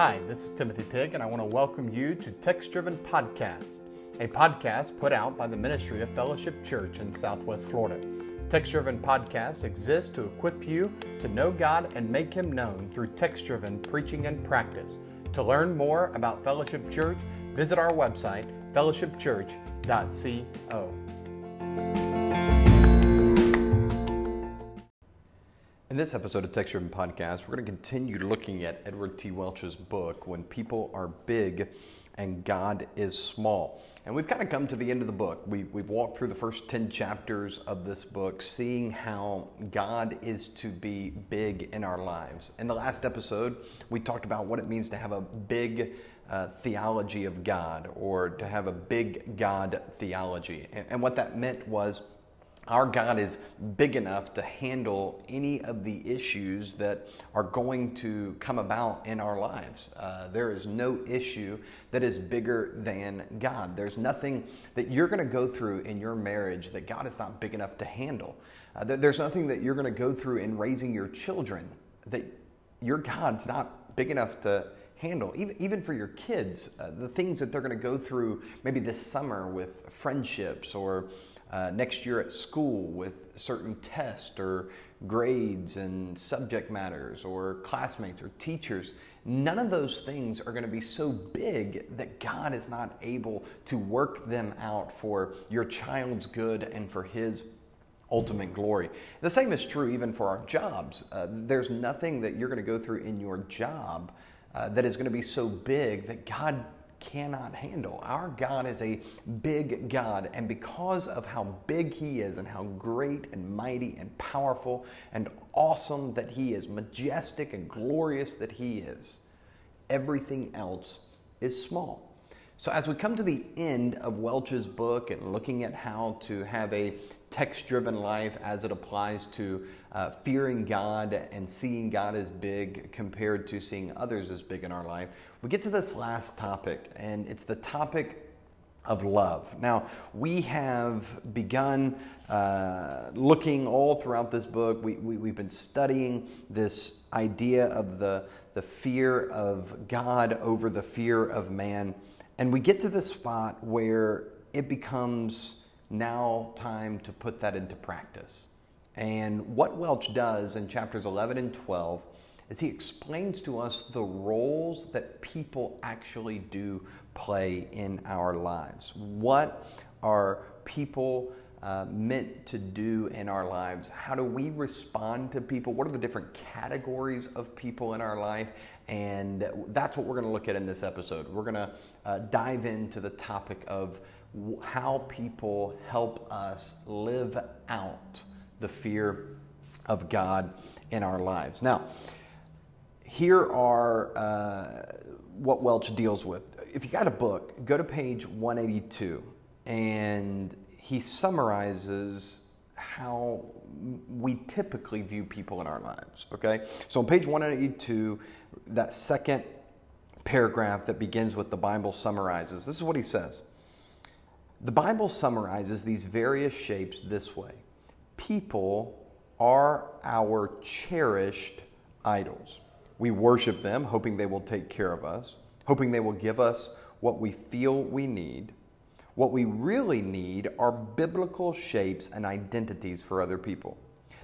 Hi, this is Timothy Pig, and I want to welcome you to Text Driven Podcast, a podcast put out by the Ministry of Fellowship Church in Southwest Florida. Text Driven Podcast exists to equip you to know God and make Him known through text driven preaching and practice. To learn more about Fellowship Church, visit our website, fellowshipchurch.co. this episode of Text Driven Podcast, we're going to continue looking at Edward T. Welch's book, When People Are Big and God is Small. And we've kind of come to the end of the book. We've, we've walked through the first 10 chapters of this book, seeing how God is to be big in our lives. In the last episode, we talked about what it means to have a big uh, theology of God or to have a big God theology. And, and what that meant was our God is big enough to handle any of the issues that are going to come about in our lives. Uh, there is no issue that is bigger than God. There's nothing that you're going to go through in your marriage that God is not big enough to handle. Uh, there's nothing that you're going to go through in raising your children that your God's not big enough to handle. Even, even for your kids, uh, the things that they're going to go through maybe this summer with friendships or uh, next year at school with certain tests or grades and subject matters or classmates or teachers. None of those things are going to be so big that God is not able to work them out for your child's good and for His ultimate glory. The same is true even for our jobs. Uh, there's nothing that you're going to go through in your job uh, that is going to be so big that God cannot handle. Our God is a big God, and because of how big He is, and how great and mighty and powerful and awesome that He is, majestic and glorious that He is, everything else is small. So, as we come to the end of Welch's book and looking at how to have a text driven life as it applies to uh, fearing God and seeing God as big compared to seeing others as big in our life, we get to this last topic, and it's the topic of love. Now, we have begun uh, looking all throughout this book. We, we, we've been studying this idea of the, the fear of God over the fear of man. And we get to the spot where it becomes now time to put that into practice. And what Welch does in chapters 11 and 12 is he explains to us the roles that people actually do play in our lives. What are people uh, meant to do in our lives? How do we respond to people? What are the different categories of people in our life? And that's what we're going to look at in this episode. We're going to uh, dive into the topic of how people help us live out the fear of God in our lives. Now, here are uh, what Welch deals with. If you got a book, go to page 182, and he summarizes how we typically view people in our lives. Okay? So on page 182, that second paragraph that begins with the Bible summarizes, this is what he says. The Bible summarizes these various shapes this way People are our cherished idols. We worship them, hoping they will take care of us, hoping they will give us what we feel we need. What we really need are biblical shapes and identities for other people.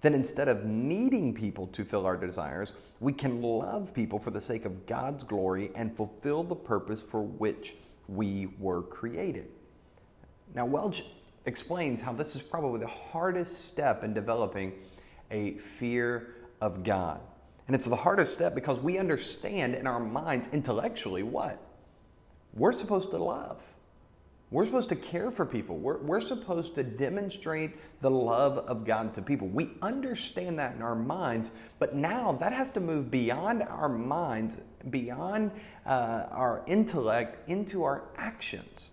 Then instead of needing people to fill our desires, we can love people for the sake of God's glory and fulfill the purpose for which we were created. Now, Welch explains how this is probably the hardest step in developing a fear of God. And it's the hardest step because we understand in our minds intellectually what? We're supposed to love. We're supposed to care for people. We're, we're supposed to demonstrate the love of God to people. We understand that in our minds, but now that has to move beyond our minds, beyond uh, our intellect, into our actions.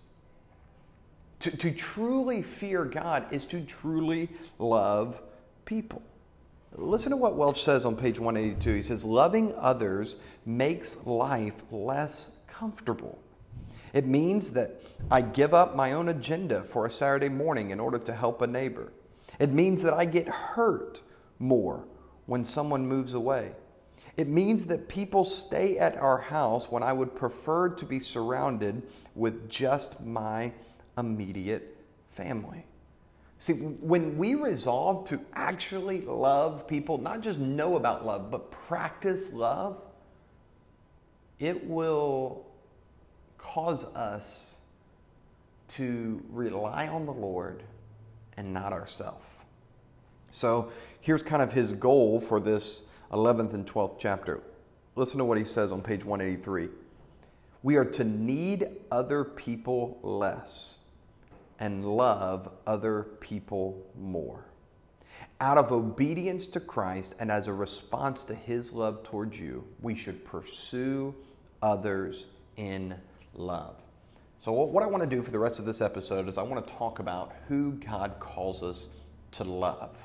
To, to truly fear God is to truly love people. Listen to what Welch says on page 182. He says, Loving others makes life less comfortable. It means that I give up my own agenda for a Saturday morning in order to help a neighbor. It means that I get hurt more when someone moves away. It means that people stay at our house when I would prefer to be surrounded with just my immediate family. See, when we resolve to actually love people, not just know about love, but practice love, it will cause us to rely on the Lord and not ourselves. So here's kind of his goal for this 11th and 12th chapter. Listen to what he says on page 183. We are to need other people less and love other people more. Out of obedience to Christ and as a response to his love towards you, we should pursue others in love. So, what I want to do for the rest of this episode is I want to talk about who God calls us to love.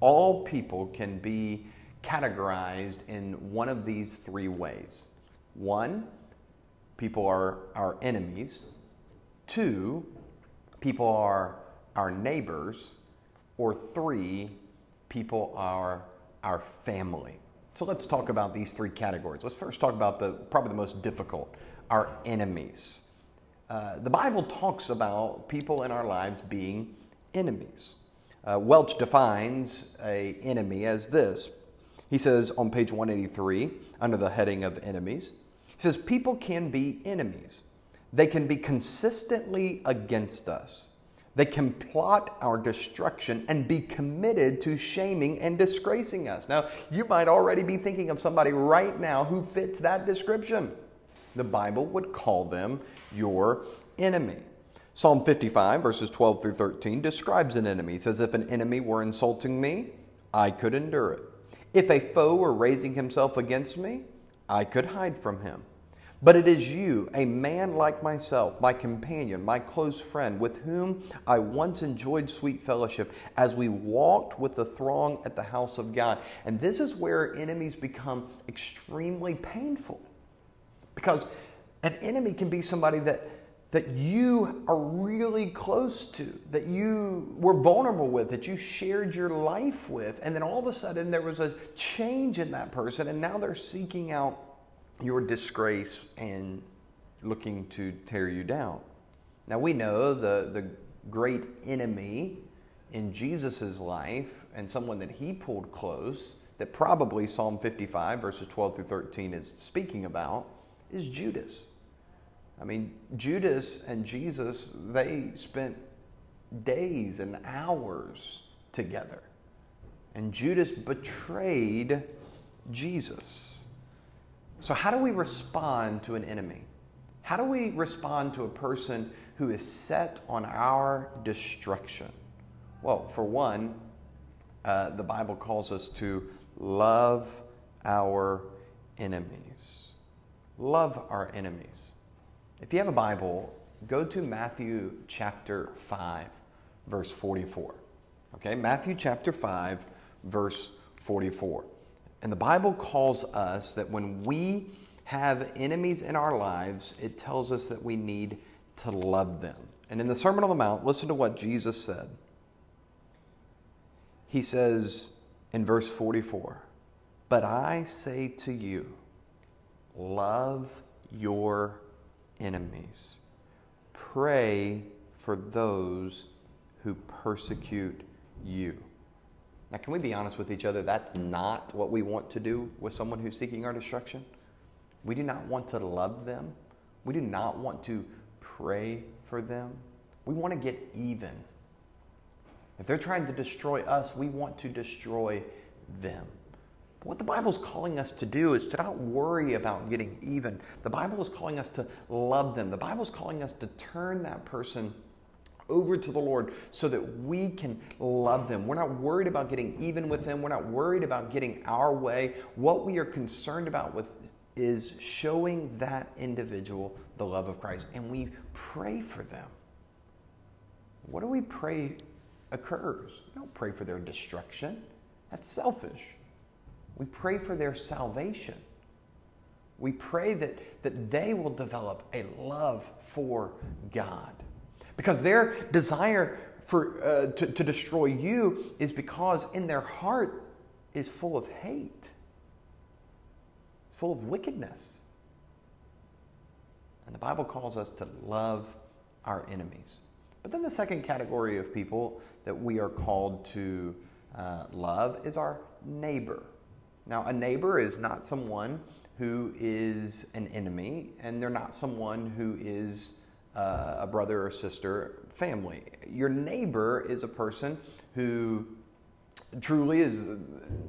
All people can be categorized in one of these three ways. One, people are our enemies. Two, people are our neighbors. Or three, people are our family. So let's talk about these three categories. Let's first talk about the probably the most difficult, our enemies. Uh, the Bible talks about people in our lives being enemies. Uh, Welch defines a enemy as this. He says on page 183, under the heading of enemies, he says, People can be enemies. They can be consistently against us. They can plot our destruction and be committed to shaming and disgracing us. Now, you might already be thinking of somebody right now who fits that description. The Bible would call them your enemy. Psalm 55, verses 12 through 13, describes an enemy. It says, If an enemy were insulting me, I could endure it. If a foe were raising himself against me, I could hide from him. But it is you, a man like myself, my companion, my close friend, with whom I once enjoyed sweet fellowship as we walked with the throng at the house of God. And this is where enemies become extremely painful. Because an enemy can be somebody that that you are really close to, that you were vulnerable with, that you shared your life with, and then all of a sudden there was a change in that person, and now they're seeking out your disgrace and looking to tear you down. Now we know the, the great enemy in Jesus' life and someone that he pulled close, that probably Psalm 55, verses 12 through 13, is speaking about, is Judas. I mean, Judas and Jesus, they spent days and hours together. And Judas betrayed Jesus. So, how do we respond to an enemy? How do we respond to a person who is set on our destruction? Well, for one, uh, the Bible calls us to love our enemies. Love our enemies. If you have a Bible, go to Matthew chapter 5, verse 44. Okay, Matthew chapter 5, verse 44. And the Bible calls us that when we have enemies in our lives, it tells us that we need to love them. And in the Sermon on the Mount, listen to what Jesus said. He says in verse 44 But I say to you, love your enemies. Pray for those who persecute you. Now, can we be honest with each other? That's not what we want to do with someone who's seeking our destruction. We do not want to love them. We do not want to pray for them. We want to get even. If they're trying to destroy us, we want to destroy them. What the Bible is calling us to do is to not worry about getting even. The Bible is calling us to love them. The Bible is calling us to turn that person over to the Lord so that we can love them. We're not worried about getting even with them. We're not worried about getting our way. What we are concerned about with is showing that individual the love of Christ and we pray for them. What do we pray occurs? We don't pray for their destruction. That's selfish. We pray for their salvation. We pray that, that they will develop a love for God. Because their desire for, uh, to, to destroy you is because in their heart is full of hate. It's full of wickedness. And the Bible calls us to love our enemies. But then the second category of people that we are called to uh, love is our neighbor. Now, a neighbor is not someone who is an enemy, and they're not someone who is uh, a brother or sister family. Your neighbor is a person who truly is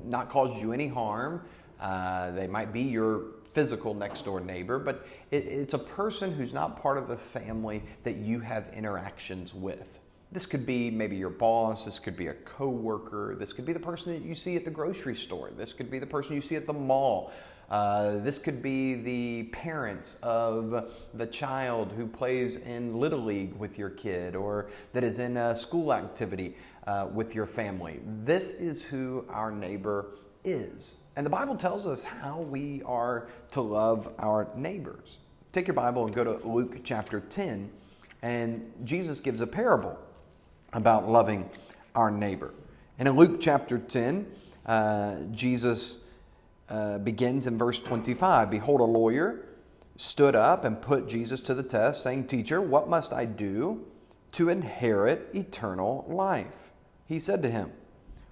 not caused you any harm. Uh, they might be your physical next door neighbor, but it, it's a person who's not part of the family that you have interactions with. This could be maybe your boss, this could be a coworker, this could be the person that you see at the grocery store, this could be the person you see at the mall. Uh, this could be the parents of the child who plays in Little League with your kid or that is in a school activity uh, with your family. This is who our neighbor is. And the Bible tells us how we are to love our neighbors. Take your Bible and go to Luke chapter 10, and Jesus gives a parable about loving our neighbor. And in Luke chapter 10, uh, Jesus uh, begins in verse 25 Behold, a lawyer stood up and put Jesus to the test, saying, Teacher, what must I do to inherit eternal life? He said to him,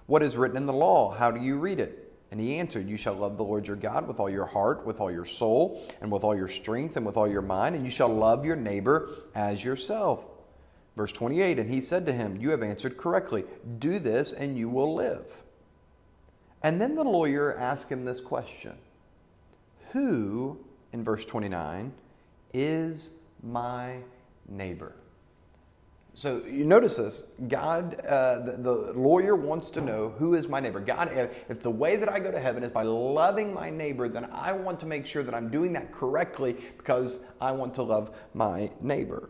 What is written in the law? How do you read it? And he answered, You shall love the Lord your God with all your heart, with all your soul, and with all your strength, and with all your mind, and you shall love your neighbor as yourself. Verse 28 And he said to him, You have answered correctly. Do this, and you will live. And then the lawyer asked him this question Who, in verse 29, is my neighbor? So you notice this. God, uh, the, the, lawyer wants to know who is my neighbor. God, if, the way that I go to heaven is by loving my neighbor, then I want to make sure that I'm doing that correctly because I want to love my neighbor.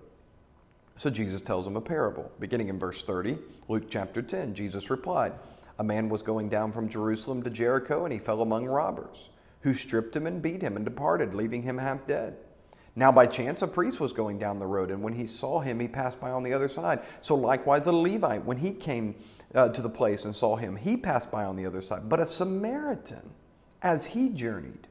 So Jesus tells him a parable. Beginning in verse 30, Luke chapter 10, Jesus replied, A man was going down from Jerusalem to Jericho, and he fell among robbers, who stripped him and beat him and departed, leaving him half dead. Now, by chance, a priest was going down the road, and when he saw him, he passed by on the other side. So, likewise, a Levite, when he came uh, to the place and saw him, he passed by on the other side. But a Samaritan, as he journeyed,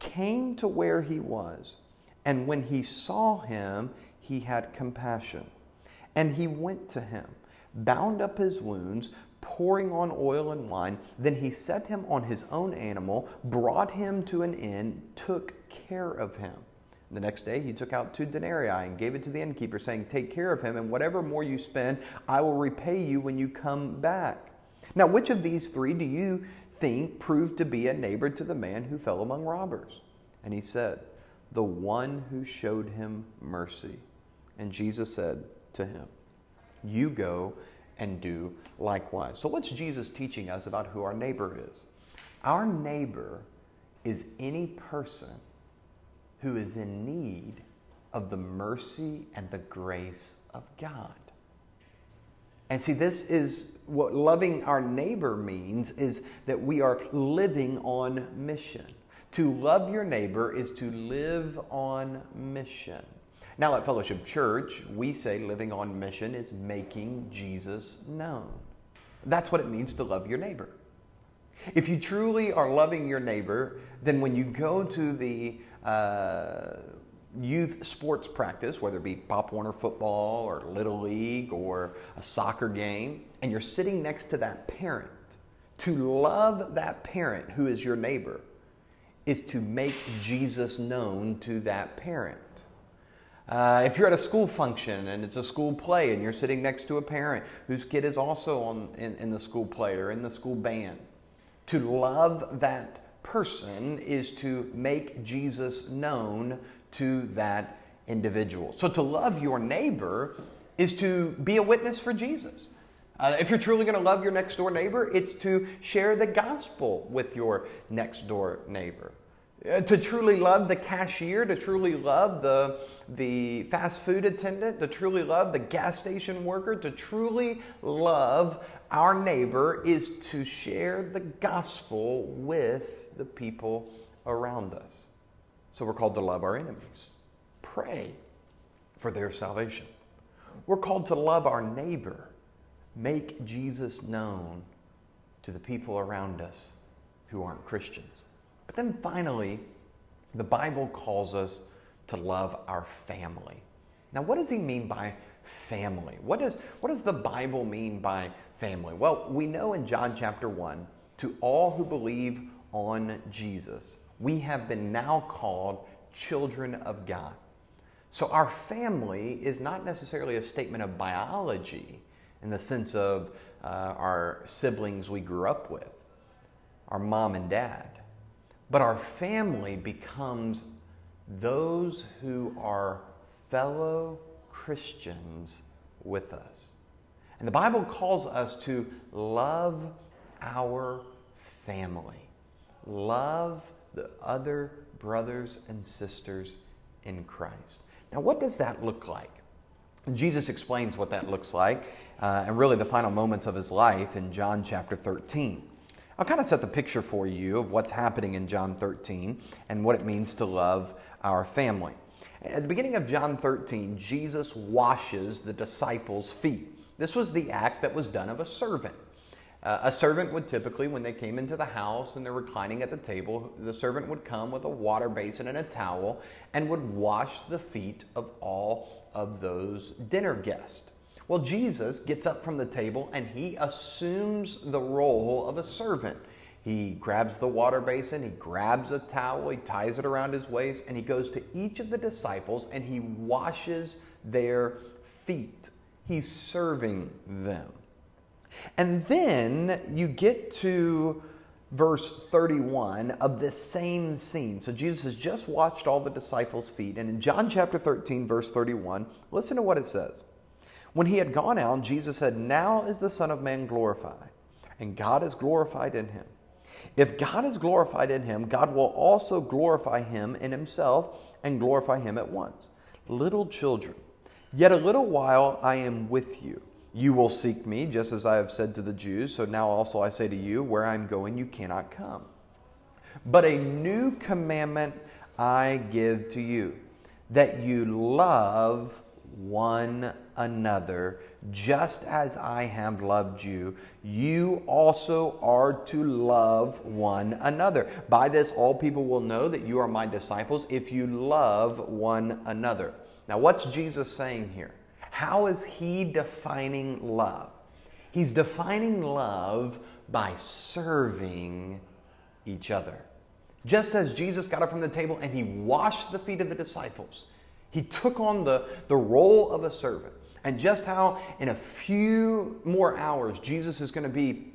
came to where he was, and when he saw him, he had compassion. And he went to him, bound up his wounds, pouring on oil and wine. Then he set him on his own animal, brought him to an inn, took care of him. The next day he took out two denarii and gave it to the innkeeper, saying, Take care of him, and whatever more you spend, I will repay you when you come back. Now, which of these three do you think proved to be a neighbor to the man who fell among robbers? And he said, The one who showed him mercy. And Jesus said to him, You go and do likewise. So, what's Jesus teaching us about who our neighbor is? Our neighbor is any person who is in need of the mercy and the grace of God. And see, this is what loving our neighbor means is that we are living on mission. To love your neighbor is to live on mission. Now, at Fellowship Church, we say living on mission is making Jesus known. That's what it means to love your neighbor. If you truly are loving your neighbor, then when you go to the uh, youth sports practice, whether it be Pop Warner football or Little League or a soccer game, and you're sitting next to that parent, to love that parent who is your neighbor is to make Jesus known to that parent. Uh, if you're at a school function and it's a school play and you're sitting next to a parent whose kid is also on, in, in the school play or in the school band, to love that person is to make Jesus known to that individual. So to love your neighbor is to be a witness for Jesus. Uh, if you're truly going to love your next door neighbor, it's to share the gospel with your next door neighbor. Uh, to truly love the cashier, to truly love the, the fast food attendant, to truly love the gas station worker, to truly love our neighbor is to share the gospel with the people around us. So we're called to love our enemies, pray for their salvation. We're called to love our neighbor, make Jesus known to the people around us who aren't Christians. Then finally, the Bible calls us to love our family. Now, what does he mean by family? What does, what does the Bible mean by family? Well, we know in John chapter 1 to all who believe on Jesus, we have been now called children of God. So, our family is not necessarily a statement of biology in the sense of uh, our siblings we grew up with, our mom and dad. But our family becomes those who are fellow Christians with us. And the Bible calls us to love our family, love the other brothers and sisters in Christ. Now, what does that look like? Jesus explains what that looks like uh, and really the final moments of his life in John chapter 13. I'll kind of set the picture for you of what's happening in John 13 and what it means to love our family. At the beginning of John 13, Jesus washes the disciples' feet. This was the act that was done of a servant. Uh, a servant would typically, when they came into the house and they're reclining at the table, the servant would come with a water basin and a towel and would wash the feet of all of those dinner guests. Well, Jesus gets up from the table and he assumes the role of a servant. He grabs the water basin, he grabs a towel, he ties it around his waist, and he goes to each of the disciples and he washes their feet. He's serving them. And then you get to verse 31 of this same scene. So Jesus has just washed all the disciples' feet. And in John chapter 13, verse 31, listen to what it says. When he had gone out, Jesus said, Now is the Son of Man glorified, and God is glorified in him. If God is glorified in him, God will also glorify him in himself and glorify him at once. Little children, yet a little while I am with you. You will seek me, just as I have said to the Jews. So now also I say to you, where I am going, you cannot come. But a new commandment I give to you, that you love one another, just as I have loved you. You also are to love one another. By this, all people will know that you are my disciples if you love one another. Now, what's Jesus saying here? How is he defining love? He's defining love by serving each other. Just as Jesus got up from the table and he washed the feet of the disciples, he took on the, the role of a servant. And just how in a few more hours Jesus is going to be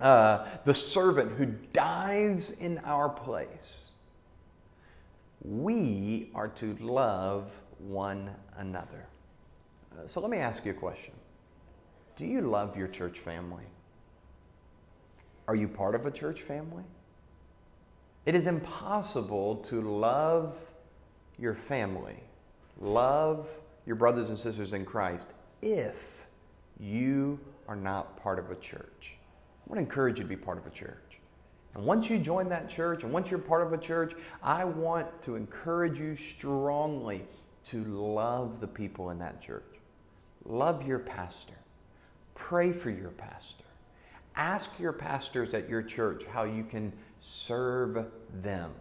uh, the servant who dies in our place, we are to love one another. Uh, so let me ask you a question Do you love your church family? Are you part of a church family? It is impossible to love your family, love your brothers and sisters in Christ, if you are not part of a church. I want to encourage you to be part of a church. And once you join that church and once you're part of a church, I want to encourage you strongly to love the people in that church. Love your pastor. Pray for your pastor. Ask your pastors at your church how you can serve them.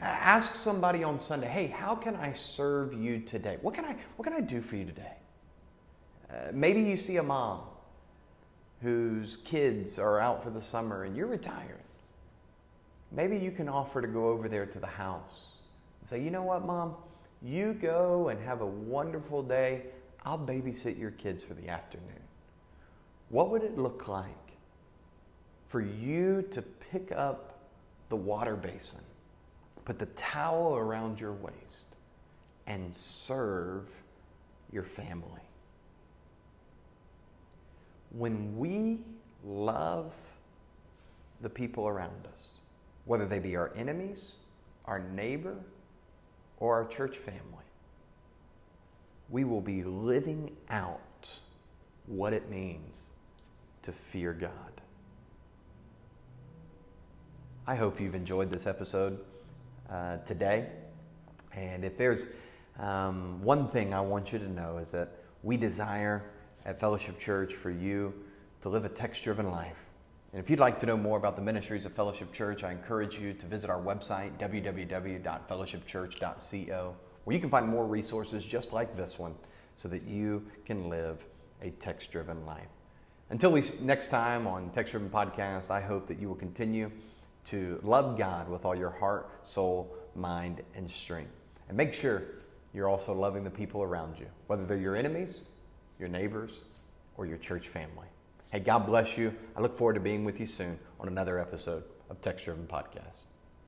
Ask somebody on Sunday, hey, how can I serve you today? What can I, what can I do for you today? Uh, maybe you see a mom whose kids are out for the summer and you're retired. Maybe you can offer to go over there to the house and say, you know what, mom? You go and have a wonderful day. I'll babysit your kids for the afternoon. What would it look like for you to pick up the water basin, put the towel around your waist, and serve your family? When we love the people around us, whether they be our enemies, our neighbor, or our church family, we will be living out what it means to fear God. I hope you've enjoyed this episode uh, today. And if there's um, one thing I want you to know is that we desire at Fellowship Church for you to live a text driven life And if you'd like to know more about the ministries of Fellowship Church, I encourage you to visit our website, www.fellowshipchurch.co, where you can find more resources just like this one so that you can live a text driven life. Until we next time on Text Driven Podcast, I hope that you will continue to love God with all your heart, soul, mind, and strength. And make sure you're also loving the people around you, whether they're your enemies, your neighbors, or your church family. Hey, God bless you. I look forward to being with you soon on another episode of Text Driven Podcast.